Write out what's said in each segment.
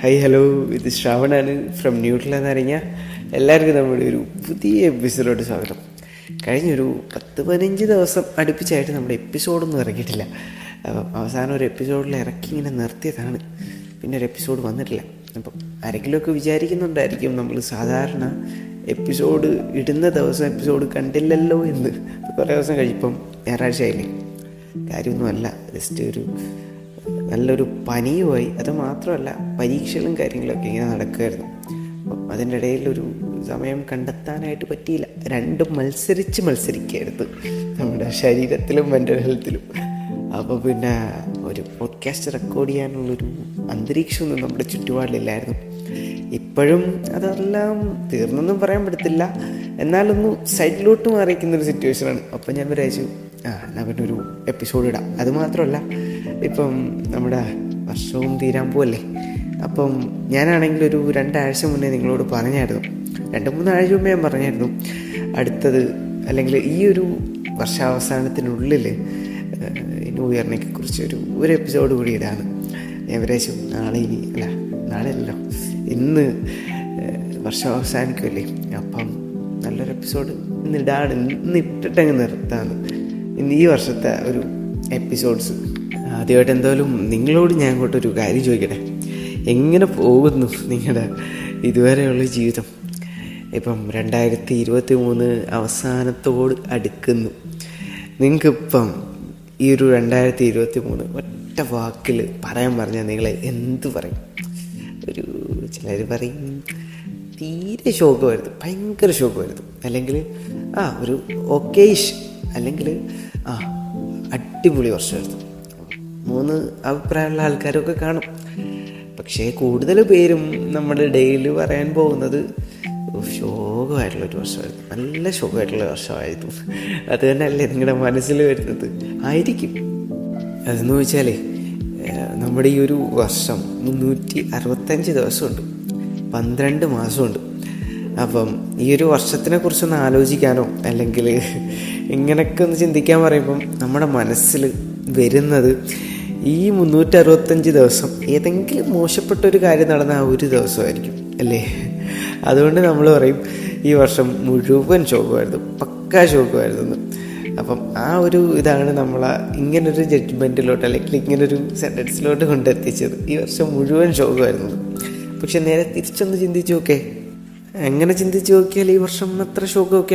Hi hello ഇത് ശ്രാവണാണ്. From neutral എന്നറിഞ്ഞ എല്ലാവർക്കും നമ്മുടെ ഒരു പുതിയ എപ്പിസോഡോട് സ്വാഗതം. കഴിഞ്ഞൊരു പത്ത് പതിനഞ്ച് ദിവസം അടുപ്പിച്ചായിട്ട് നമ്മുടെ എപ്പിസോഡൊന്നും ഇറങ്ങിയിട്ടില്ല. അപ്പം അവസാനം ഒരു എപ്പിസോഡിൽ ഇറക്കി ഇങ്ങനെ നിർത്തിയതാണ്. പിന്നെ ഒരു എപ്പിസോഡ് വന്നിട്ടില്ല. അപ്പം ആരെങ്കിലുമൊക്കെ വിചാരിക്കുന്നുണ്ടായിരിക്കും നമ്മൾ സാധാരണ എപ്പിസോഡ് ഇടുന്ന ദിവസം എപ്പിസോഡ് കണ്ടില്ലല്ലോ എന്ന്. കുറേ ദിവസം കഴിപ്പം ഞായറാഴ്ച ആയില്ലേ? കാര്യമൊന്നുമല്ല. ജസ്റ്റ് ഒരു നല്ലൊരു പനിയുമായി അത് മാത്രമല്ല പരീക്ഷകളും കാര്യങ്ങളൊക്കെ ഇങ്ങനെ നടക്കുമായിരുന്നു. അപ്പം അതിന്റെ ഇടയിലൊരു സമയം കണ്ടെത്താനായിട്ട് പറ്റിയില്ല. രണ്ടും മത്സരിച്ച് മത്സരിക്കായിരുന്നു. നമ്മുടെ ശരീരത്തിലും മെന്റൽ ഹെൽത്തിലും. അപ്പോൾ പിന്നെ ഒരു പോഡ്കാസ്റ്റ് റെക്കോർഡ് ചെയ്യാനുള്ളൊരു അന്തരീക്ഷമൊന്നും നമ്മുടെ ചുറ്റുപാടിലില്ലായിരുന്നു. ഇപ്പോഴും അതെല്ലാം തീർന്നൊന്നും പറയാൻ പറ്റത്തില്ല. എന്നാലൊന്നും സൈഡിലോട്ട് മാറിയിരിക്കുന്ന ഒരു സിറ്റുവേഷനാണ് അപ്പം ഞാൻ വിചാരിച്ചു ആ എന്നാൽ പിന്നെ ഒരു എപ്പിസോഡ് ഇടാം. അത് മാത്രമല്ല ഇപ്പം നമ്മുടെ വർഷവും തീരാൻ പോവല്ലേ? അപ്പം ഞാനാണെങ്കിൽ ഒരു രണ്ടാഴ്ച മുന്നേ നിങ്ങളോട് പറഞ്ഞായിരുന്നു. രണ്ട് മൂന്നാഴ്ച മുമ്പേ ഞാൻ പറഞ്ഞായിരുന്നു. അടുത്തത് അല്ലെങ്കിൽ ഈ ഒരു വർഷാവസാനത്തിനുള്ളിൽ ന്യൂ ഇയറിനെ കുറിച്ച് ഒരു ഒരു എപ്പിസോഡ് കൂടി ഇടാണ് ഏകദേശം നാളെ ഇനി അല്ല നാളെ അല്ലല്ലോ. ഇന്ന് വർഷം അവസാനിക്കുമല്ലേ അപ്പം നല്ലൊരു എപ്പിസോഡ് ഇന്ന് ഇടാണ് ഇന്ന് ഇട്ടിട്ടങ്ങ് നിർത്താന്ന്. ഇന്ന് ഈ വർഷത്തെ ഒരു എപ്പിസോഡ്സ് ആദ്യമായിട്ട് എന്തായാലും നിങ്ങളോട് ഞാൻ അങ്ങോട്ടൊരു കാര്യം ചോദിക്കട്ടെ? എങ്ങനെ പോകുന്നു നിങ്ങളുടെ ഇതുവരെയുള്ള ജീവിതം? ഇപ്പം രണ്ടായിരത്തി ഇരുപത്തി മൂന്ന് അവസാനത്തോട് അടുക്കുന്നു. നിങ്ങൾക്കിപ്പം ഈ ഒരു രണ്ടായിരത്തി ഇരുപത്തി മൂന്ന് ഒറ്റ വാക്കിൽ പറയാൻ പറഞ്ഞാൽ നിങ്ങൾ എന്ത് പറയും? ഒരു ചിലർ പറയും തീരെ ഷോക്ക് ശോകമായിരുന്നു ഭയങ്കര ശോകമായിരുന്നു അല്ലെങ്കിൽ ആ ഒരു ഓക്കേഷ് അല്ലെങ്കിൽ ആ അടിപൊളി വർഷമായിരുന്നു മൂന്ന് അഭിപ്രായമുള്ള ആൾക്കാരൊക്കെ കാണും. പക്ഷേ കൂടുതൽ പേരും നമ്മുടെ ഡെയിലി പറയാൻ പോകുന്നത് ശോകമായിട്ടുള്ള ഒരു വർഷമായിരുന്നു. നല്ല ശോകമായിട്ടുള്ള വർഷമായിരുന്നു. അത് തന്നെയല്ലേ നിങ്ങളുടെ മനസ്സിൽ വരുന്നത്? ആയിരിക്കും. അതെന്ന് വെച്ചാലേ നമ്മുടെ ഈ ഒരു വർഷം മുന്നൂറ്റി അറുപത്തഞ്ച് ദിവസമുണ്ട്. പന്ത്രണ്ട് മാസമുണ്ട്. അപ്പം ഈ ഒരു വർഷത്തിനെ കുറിച്ചൊന്ന് ആലോചിക്കാനോ അല്ലെങ്കിൽ ഇങ്ങനെയൊക്കെ ഒന്ന് ചിന്തിക്കാൻ പറയുമ്പം നമ്മുടെ മനസ്സിൽ വരുന്നത് ഈ മുന്നൂറ്റി അറുപത്തഞ്ച് ദിവസം ഏതെങ്കിലും മോശപ്പെട്ട ഒരു കാര്യം നടന്ന ആ ഒരു ദിവസമായിരിക്കും അല്ലേ? അതുകൊണ്ട് നമ്മൾ പറയും ഈ വർഷം മുഴുവൻ ശോകമായിരുന്നു പക്കാ ശോകമായിരുന്നു. അപ്പം ആ ഒരു ഇതാണ് നമ്മളെ ഇങ്ങനൊരു ജഡ്ജ്മെന്റിലോട്ട് അല്ലെങ്കിൽ ഇങ്ങനൊരു സെന്റൻസിലോട്ട് കൊണ്ടെത്തിച്ചത്. ഈ വർഷം മുഴുവൻ ശോകമായിരുന്നു. പക്ഷെ നേരെ തിരിച്ചൊന്ന് ചിന്തിച്ചു നോക്കേ. എങ്ങനെ ചിന്തിച്ചു നോക്കിയാൽ ഈ വർഷം അത്ര ശോകമൊക്കെ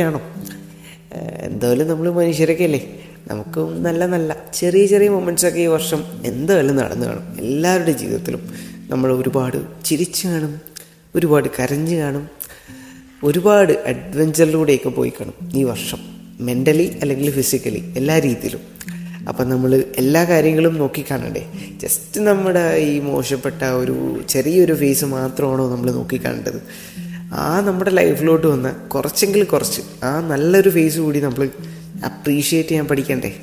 എന്തായാലും നമ്മൾ മനുഷ്യരൊക്കെ അല്ലേ? നമുക്കും നല്ല നല്ല ചെറിയ ചെറിയ മൊമെന്റ്സൊക്കെ ഈ വർഷം എന്തായാലും നടന്നു കാണും. എല്ലാവരുടെ ജീവിതത്തിലും നമ്മൾ ഒരുപാട് ചിരിച്ചു കാണും ഒരുപാട് കരഞ്ഞു കാണും ഒരുപാട് അഡ്വഞ്ചറിലൂടെയൊക്കെ പോയി കാണും ഈ വർഷം. മെന്റലി അല്ലെങ്കിൽ ഫിസിക്കലി എല്ലാ രീതിയിലും. അപ്പം നമ്മൾ എല്ലാ കാര്യങ്ങളും നോക്കിക്കാണണ്ടേ ജസ്റ്റ് നമ്മുടെ ഈ മോശപ്പെട്ട ഒരു ചെറിയൊരു ഫേസ് മാത്രമാണോ നമ്മൾ നോക്കിക്കാണേണ്ടത് ആ നമ്മുടെ ലൈഫിലോട്ട് വന്ന കുറച്ചെങ്കിൽ കുറച്ച് ആ നല്ലൊരു ഫേസ് കൂടി നമ്മൾ അപ്രീഷിയേറ്റ് ചെയ്യാൻ പഠിക്കണ്ടേ?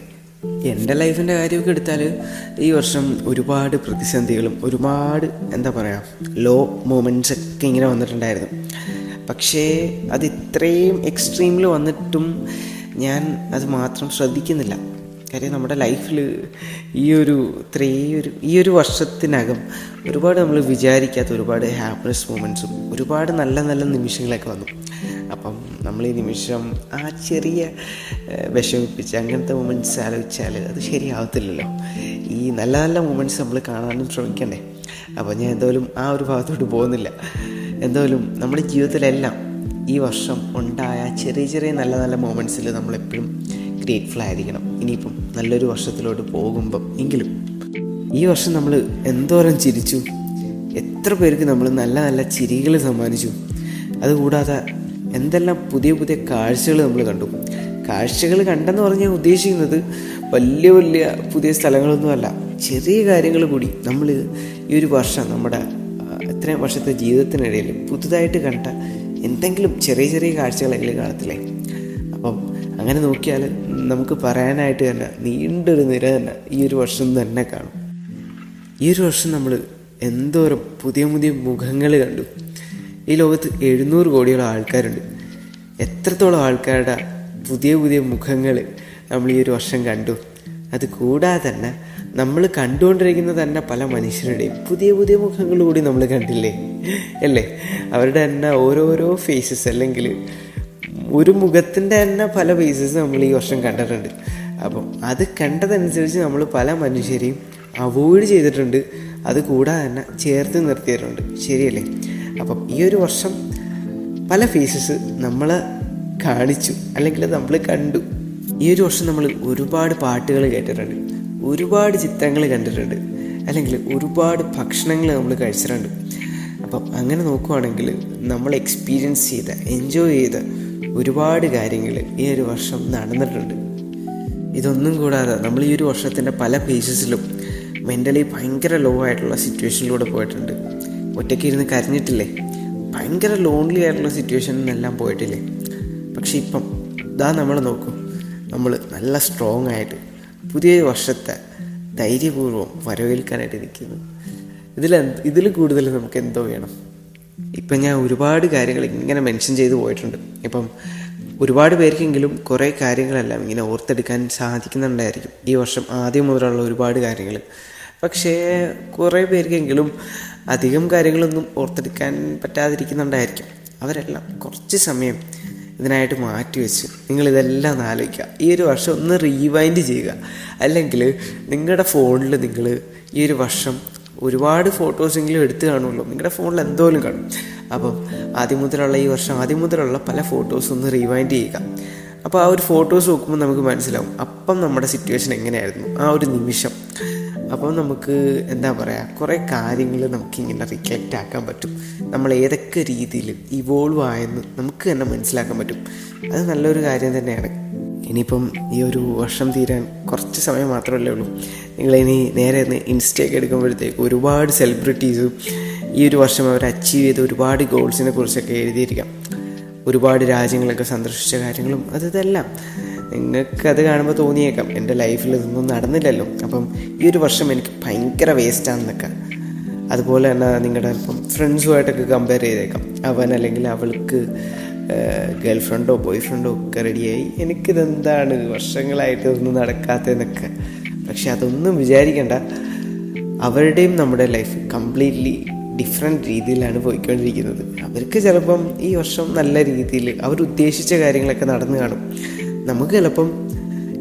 എന്റെ ലൈഫിന്റെ കാര്യമൊക്കെ എടുത്താൽ ഈ വർഷം ഒരുപാട് പ്രതിസന്ധികളും ഒരുപാട് എന്താ പറയുക ലോ മൂമെന്റ്സ് ഒക്കെ ഇങ്ങനെ വന്നിട്ടുണ്ടായിരുന്നു. പക്ഷേ അത് ഇത്രയും എക്സ്ട്രീമിൽ വന്നിട്ടും ഞാൻ അത് മാത്രം ശ്രദ്ധിക്കുന്നില്ല. കാര്യം നമ്മുടെ ലൈഫിൽ ഈ ഒരു ഇത്രയൊരു ഈ ഒരു വർഷത്തിനകം ഒരുപാട് നമ്മൾ വിചാരിക്കാത്ത ഒരുപാട് ഹാപ്പിനെസ് മൂമെന്റ്സും ഒരുപാട് നല്ല നല്ല നിമിഷങ്ങളൊക്കെ വന്നു. അപ്പം നമ്മൾ ഈ നിമിഷം ആ ചെറിയ വിഷമിപ്പിച്ച് അങ്ങനത്തെ മൂമെന്റ്സ് ആലോചിച്ചാൽ അത് ശരിയാവത്തില്ലല്ലോ. ഈ നല്ല നല്ല മൂമെന്റ്സ് നമ്മൾ കാണാനും ശ്രമിക്കണ്ടേ. അപ്പോൾ ഞാൻ എന്തായാലും ആ ഒരു ഭാഗത്തോട്ട് പോകുന്നില്ല. എന്തായാലും നമ്മുടെ ജീവിതത്തിലെല്ലാം ഈ വർഷം ഉണ്ടായ ചെറിയ ചെറിയ നല്ല നല്ല മൂമെന്റ്സിൽ നമ്മളെപ്പോഴും ഗ്രേറ്റ്ഫുൾ ആയിരിക്കണം. ഇനിയിപ്പം നല്ലൊരു വർഷത്തിലോട്ട് പോകുമ്പം എങ്കിലും ഈ വർഷം നമ്മൾ എന്തോരം ചിരിച്ചു. എത്ര പേർക്ക് നമ്മൾ നല്ല നല്ല ചിരികൾ സമ്മാനിച്ചു. അതുകൂടാതെ എന്തെല്ലാം പുതിയ പുതിയ കാഴ്ചകൾ നമ്മൾ കണ്ടു. കാഴ്ചകൾ കണ്ടെന്ന് പറഞ്ഞാൽ ഉദ്ദേശിക്കുന്നത് വലിയ വലിയ പുതിയ സ്ഥലങ്ങളൊന്നുമല്ല ചെറിയ കാര്യങ്ങൾ കൂടി നമ്മൾ ഈ ഒരു വർഷം നമ്മുടെ ഇത്രയും വർഷത്തെ ജീവിതത്തിനിടയിൽ പുതുതായിട്ട് കണ്ട എന്തെങ്കിലും ചെറിയ ചെറിയ കാഴ്ചകളെങ്കിലും കാണത്തില്ലേ അപ്പം അങ്ങനെ നോക്കിയാൽ നമുക്ക് പറയാനായിട്ട് തന്നെ നീണ്ടൊരു നിര തന്നെ ഈ ഒരു വർഷം തന്നെ കാണും. ഈ ഒരു വർഷം നമ്മൾ എന്തോരം പുതിയ പുതിയ മുഖങ്ങൾ കണ്ടു. ഈ ലോകത്ത് എഴുന്നൂറ് കോടിയോളം ആൾക്കാരുണ്ട്. എത്രത്തോളം ആൾക്കാരുടെ പുതിയ പുതിയ മുഖങ്ങൾ നമ്മൾ ഈ ഒരു വർഷം കണ്ടു. അത് കൂടാതെ തന്നെ നമ്മൾ കണ്ടുകൊണ്ടിരിക്കുന്ന തന്നെ പല മനുഷ്യരുടെയും പുതിയ പുതിയ മുഖങ്ങൾ കൂടി നമ്മൾ കണ്ടില്ലേ? അല്ലേ? അവരുടെ തന്നെ ഓരോരോ ഫേസസ് അല്ലെങ്കിൽ ഒരു മുഖത്തിന്റെ തന്നെ പല ഫേസസ് നമ്മൾ ഈ വർഷം കണ്ടിട്ടുണ്ട്. അപ്പം അത് കണ്ടതനുസരിച്ച് നമ്മൾ പല മനുഷ്യരെയും അവോയ്ഡ് ചെയ്തിട്ടുണ്ട്. അത് കൂടാതെ തന്നെ ചേർത്ത് നിർത്തിയിട്ടുണ്ട്. ശരിയല്ലേ? അപ്പം ഈ ഒരു വർഷം പല ഫേസസ് നമ്മൾ കാണിച്ചു അല്ലെങ്കിൽ നമ്മൾ കണ്ടു. ഈ ഒരു വർഷം നമ്മൾ ഒരുപാട് പാട്ടുകൾ കേട്ടിട്ടുണ്ട് ഒരുപാട് ചിത്രങ്ങൾ കണ്ടിട്ടുണ്ട് അല്ലെങ്കിൽ ഒരുപാട് ഭക്ഷണങ്ങൾ നമ്മൾ കഴിച്ചിട്ടുണ്ട്. അപ്പം അങ്ങനെ നോക്കുവാണെങ്കിൽ നമ്മൾ എക്സ്പീരിയൻസ് ചെയ്ത എൻജോയ് ചെയ്ത ഒരുപാട് കാര്യങ്ങൾ ഈ ഒരു വർഷം നടന്നിട്ടുണ്ട്. ഇതൊന്നും കൂടാതെ നമ്മൾ ഈ ഒരു വർഷത്തിന്റെ പല ഫേസസിലും മെന്റലി ഭയങ്കര ലോ ആയിട്ടുള്ള സിറ്റുവേഷനിലൂടെ പോയിട്ടുണ്ട്. ഒറ്റയ്ക്ക് ഇരുന്ന് കരഞ്ഞിട്ടില്ലേ? ഭയങ്കര ലോൺലി ആയിട്ടുള്ള സിറ്റുവേഷനിൽ നിന്നെല്ലാം പോയിട്ടില്ലേ? പക്ഷെ ഇപ്പം ഇതാ നമ്മൾ നോക്കൂ. നമ്മൾ നല്ല സ്ട്രോങ് ആയിട്ട് പുതിയ വർഷത്തെ ധൈര്യപൂർവം വരവേൽക്കാനായിട്ട് ഇരിക്കുന്നു ഇതിൽ ഇതിൽ കൂടുതൽ നമുക്ക് എന്തോ വേണം? ഇപ്പം ഞാൻ ഒരുപാട് കാര്യങ്ങൾ ഇങ്ങനെ മെൻഷൻ ചെയ്തു പോയിട്ടുണ്ട്. ഇപ്പം ഒരുപാട് പേർക്കെങ്കിലും കുറേ കാര്യങ്ങളെല്ലാം ഇങ്ങനെ ഓർത്തെടുക്കാൻ സാധിക്കുന്നുണ്ടായിരിക്കും ഈ വർഷം ആദ്യം മുതലുള്ള ഒരുപാട് കാര്യങ്ങൾ. പക്ഷേ കുറേ പേർക്കെങ്കിലും അധികം കാര്യങ്ങളൊന്നും ഓർത്തെടുക്കാൻ പറ്റാതിരിക്കുന്നുണ്ടായിരിക്കും. അവരെല്ലാം കുറച്ച് സമയം ഇതിനായിട്ട് മാറ്റിവെച്ച് നിങ്ങളിതെല്ലാം ഒന്ന് ആലോചിക്കുക. ഈ ഒരു വർഷം ഒന്ന് റീവൈൻഡ് ചെയ്യുക. അല്ലെങ്കിൽ നിങ്ങളുടെ ഫോണിൽ നിങ്ങൾ ഈ ഒരു വർഷം ഒരുപാട് ഫോട്ടോസെങ്കിലും എടുത്ത് കാണുമല്ലോ നിങ്ങളുടെ ഫോണിൽ എന്തോലും കാണും. അപ്പം ആദ്യം മുതലുള്ള ഈ വർഷം ആദ്യം മുതലുള്ള പല ഫോട്ടോസ് ഒന്ന് റീവൈൻഡ് ചെയ്യുക. അപ്പോൾ ആ ഒരു ഫോട്ടോസ് നോക്കുമ്പോൾ നമുക്ക് മനസ്സിലാവും. അപ്പം നമ്മുടെ സിറ്റുവേഷൻ എങ്ങനെയായിരുന്നു? ആ ഒരു നിമിഷം. അപ്പം നമുക്ക് എന്താ പറയുക കുറേ കാര്യങ്ങൾ നമുക്കിങ്ങനെ റിഫ്ലക്റ്റ് ആക്കാൻ പറ്റും. നമ്മൾ ഏതൊക്കെ രീതിയിൽ ഇവോൾവ് ആയെന്ന് നമുക്ക് തന്നെ മനസ്സിലാക്കാൻ പറ്റും. അത് നല്ലൊരു കാര്യം തന്നെയാണ്. ഇനിയിപ്പം ഈ ഒരു വർഷം തീരാൻ കുറച്ച് സമയം മാത്രമല്ലേ ഉള്ളൂ. നിങ്ങളിനി നേരെ ഇൻസ്റ്റയൊക്കെ എടുക്കുമ്പോഴത്തേക്ക് ഒരുപാട് സെലിബ്രിറ്റീസും ഈ ഒരു വർഷം അവർ അച്ചീവ് ചെയ്ത ഒരുപാട് ഗോൾസിനെ കുറിച്ചൊക്കെ എഴുതിയിരിക്കാം. ഒരുപാട് രാജ്യങ്ങളൊക്കെ സന്ദർശിച്ച കാര്യങ്ങളും അത് നിങ്ങൾക്ക് അത് കാണുമ്പോൾ തോന്നിയേക്കാം. എന്റെ ലൈഫിൽ ഇതൊന്നും നടന്നില്ലല്ലോ. അപ്പം ഈ ഒരു വർഷം എനിക്ക് ഭയങ്കര വേസ്റ്റാണെന്നൊക്കെ അതുപോലെ തന്നെ നിങ്ങളുടെ ഇപ്പം ഫ്രണ്ട്സുമായിട്ടൊക്കെ കമ്പയർ ചെയ്തേക്കാം. അവൻ അല്ലെങ്കിൽ അവൾക്ക് ഗേൾ ഫ്രണ്ടോ ബോയ് ഫ്രണ്ടോ ഒക്കെ റെഡിയായി എനിക്കിതെന്താണ്? വർഷങ്ങളായിട്ട് ഇതൊന്നും നടക്കാത്തതെന്നൊക്കെ. പക്ഷെ അതൊന്നും വിചാരിക്കേണ്ട. അവരുടെയും നമ്മുടെ ലൈഫ് കംപ്ലീറ്റ്ലി ഡിഫറെന്റ് രീതിയിലാണ് പോയിക്കൊണ്ടിരിക്കുന്നത്. അവർക്ക് ചിലപ്പം ഈ വർഷം നല്ല രീതിയിൽ അവർ ഉദ്ദേശിച്ച കാര്യങ്ങളൊക്കെ നടന്നു കാണും. നമുക്ക് ചിലപ്പം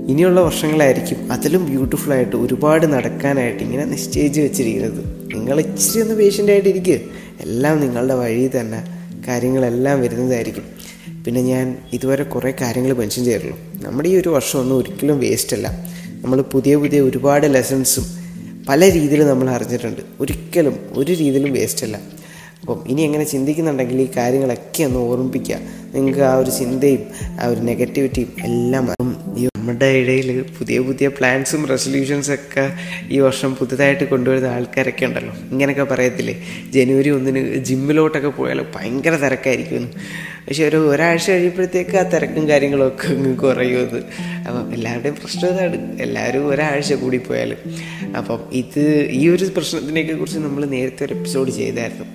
ഇനിയുള്ള വർഷങ്ങളായിരിക്കും അതിലും ബ്യൂട്ടിഫുൾ ആയിട്ട് ഒരുപാട് നടക്കാനായിട്ട് ഇങ്ങനെ നിശ്ചയിച്ച് വെച്ചിരിക്കുന്നത്. നിങ്ങൾ ഇച്ചിരി ഒന്ന് പേഷ്യന്റ് ആയിട്ടിരിക്കുക എല്ലാം നിങ്ങളുടെ വഴി തന്നെ കാര്യങ്ങളെല്ലാം വരുന്നതായിരിക്കും. പിന്നെ ഞാൻ ഇതുവരെ കുറേ കാര്യങ്ങൾ മെൻഷൻ ചെയ്തിട്ടുള്ളൂ. നമ്മുടെ ഈ ഒരു വർഷം ഒന്നും ഒരിക്കലും വേസ്റ്റ് അല്ല. നമ്മൾ പുതിയ പുതിയ ഒരുപാട് ലെസൺസും പല രീതിയിൽ നമ്മൾ അറിഞ്ഞിട്ടുണ്ട്. ഒരിക്കലും ഒരു രീതിയിലും വേസ്റ്റ് അല്ല. അപ്പം ഇനി എങ്ങനെ ചിന്തിക്കുന്നുണ്ടെങ്കിൽ ഈ കാര്യങ്ങളൊക്കെ ഒന്ന് ഓർമ്മിപ്പിക്കുക. നിങ്ങൾക്ക് ആ ഒരു ചിന്തയും ആ ഒരു നെഗറ്റിവിറ്റിയും എല്ലാം ഈ നമ്മുടെ ഇടയിൽ പുതിയ പുതിയ പ്ലാൻസും റെസൊല്യൂഷൻസും ഒക്കെ ഈ വർഷം പുതുതായിട്ട് കൊണ്ടുവരുന്ന ആൾക്കാരൊക്കെ ഉണ്ടല്ലോ. ഇങ്ങനെയൊക്കെ പറയത്തില്ലേ? ജനുവരി ഒന്നിന് ജിമ്മിലോട്ടൊക്കെ പോയാൽ ഭയങ്കര തിരക്കായിരിക്കുമെന്ന് പക്ഷെ ഒരു ഒരാഴ്ച കഴിയുമ്പോഴത്തേക്ക് ആ തിരക്കും കാര്യങ്ങളൊക്കെ അങ്ങ് കുറയുമെന്ന് അപ്പം എല്ലാവരുടെയും പ്രശ്നം ഇതാണ് എല്ലാവരും ഒരാഴ്ച കൂടി പോയാൽ അപ്പം ഇത് ഈ ഒരു പ്രശ്നത്തിനെയൊക്കെ കുറിച്ച് നമ്മൾ നേരത്തെ ഒരു എപ്പിസോഡ് ചെയ്തായിരുന്നു.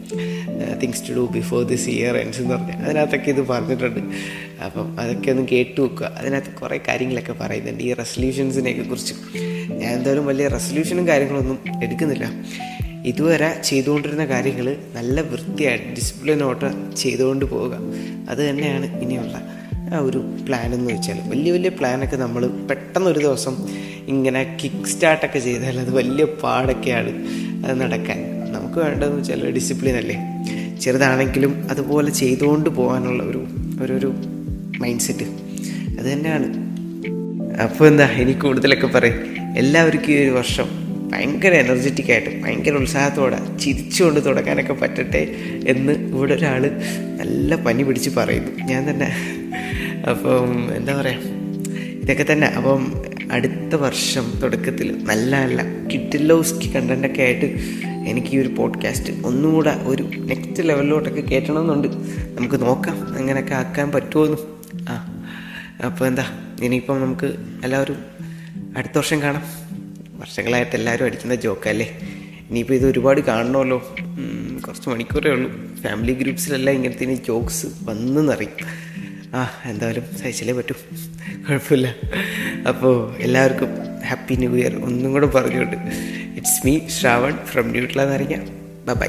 Things to do before this year ends എന്ന് പറഞ്ഞാൽ അതിനകത്തൊക്കെ ഇത് പറഞ്ഞിട്ടുണ്ട്. അപ്പം അതൊക്കെ ഒന്ന് കേട്ടു വെക്കുക. അതിനകത്ത് കുറേ കാര്യങ്ങളൊക്കെ പറയുന്നുണ്ട്. ഈ റെസൊല്യൂഷൻസിനെയൊക്കെ കുറിച്ച്. ഞാൻ എന്തായാലും വലിയ റെസൊല്യൂഷനും കാര്യങ്ങളൊന്നും എടുക്കുന്നില്ല. ഇതുവരെ ചെയ്തുകൊണ്ടിരുന്ന കാര്യങ്ങൾ നല്ല വൃത്തിയായിട്ട് ഡിസിപ്ലിനോട്ട് ചെയ്തുകൊണ്ട് പോവുക. അത് തന്നെയാണ് ഇനിയുള്ള ആ ഒരു പ്ലാൻ എന്ന് വെച്ചാൽ വലിയ വലിയ പ്ലാനൊക്കെ നമ്മൾ പെട്ടെന്ന് ഒരു ദിവസം ഇങ്ങനെ കിക്ക് സ്റ്റാർട്ടൊക്കെ ചെയ്താൽ അത് വലിയ പാടൊക്കെയാണ് അത് നടക്കാൻ. നമുക്ക് വേണ്ടതെന്ന് വെച്ചാൽ ഡിസിപ്ലിൻ അല്ലേ? ചെറുതാണെങ്കിലും അതുപോലെ ചെയ്തുകൊണ്ട് പോകാനുള്ള ഒരു ഒരു മൈൻഡ് സെറ്റ് അത് തന്നെയാണ്. അപ്പോൾ എന്താ ഇനി കൂടുതലൊക്കെ പറയും. എല്ലാവർക്കും ഈ ഒരു വർഷം ഭയങ്കര എനർജറ്റിക് ആയിട്ട് ഭയങ്കര ഉത്സാഹത്തോടെ ചിരിച്ചുകൊണ്ട് തുടങ്ങാനൊക്കെ പറ്റട്ടെ എന്ന് ഇവിടെ ഒരാൾ നല്ല പനി പിടിച്ച് പറയുന്നു. ഞാൻ തന്നെ അപ്പം എന്താ പറയുക ഇതൊക്കെ തന്നെ. അപ്പം അടുത്ത വർഷം തുടക്കത്തിൽ നല്ല നല്ല കിറ്റിലോസ്കി കണ്ടന്റൊക്കെ ആയിട്ട് എനിക്ക് ഈ ഒരു പോഡ്കാസ്റ്റ് ഒന്നുകൂടെ ഒരു നെക്സ്റ്റ് ലെവലിലോട്ടൊക്കെ കയറ്റണമെന്നുണ്ട് നമുക്ക് നോക്കാം അങ്ങനെയൊക്കെ ആക്കാൻ പറ്റുമോയെന്നും ആ അപ്പോൾ എന്താ ഇനിയിപ്പം നമുക്ക് എല്ലാവരും അടുത്ത വർഷം കാണാം. വർഷങ്ങളായിട്ട് എല്ലാവരും അടിക്കുന്ന ജോക്കല്ലേ? ഇനിയിപ്പോൾ ഇത് ഒരുപാട് കാണണമല്ലോ. കുറച്ച് മണിക്കൂറേ ഉള്ളൂ. ഫാമിലി ഗ്രൂപ്പ്സിലെല്ലാം ഇങ്ങനത്തെ ഇനി ജോക്സ് വന്നെന്നറിയും. ആ എന്തായാലും സഹിച്ചല്ലേ പറ്റൂ. കുഴപ്പമില്ല. അപ്പോൾ എല്ലാവർക്കും ഹാപ്പി ന്യൂ ഇയർ ഒന്നും കൂടെ പറഞ്ഞുകൊണ്ട്. ഇറ്റ്സ് മീ ശ്രാവൺ ഫ്രം ന്യൂട്ല എന്നറിയാം ബൈ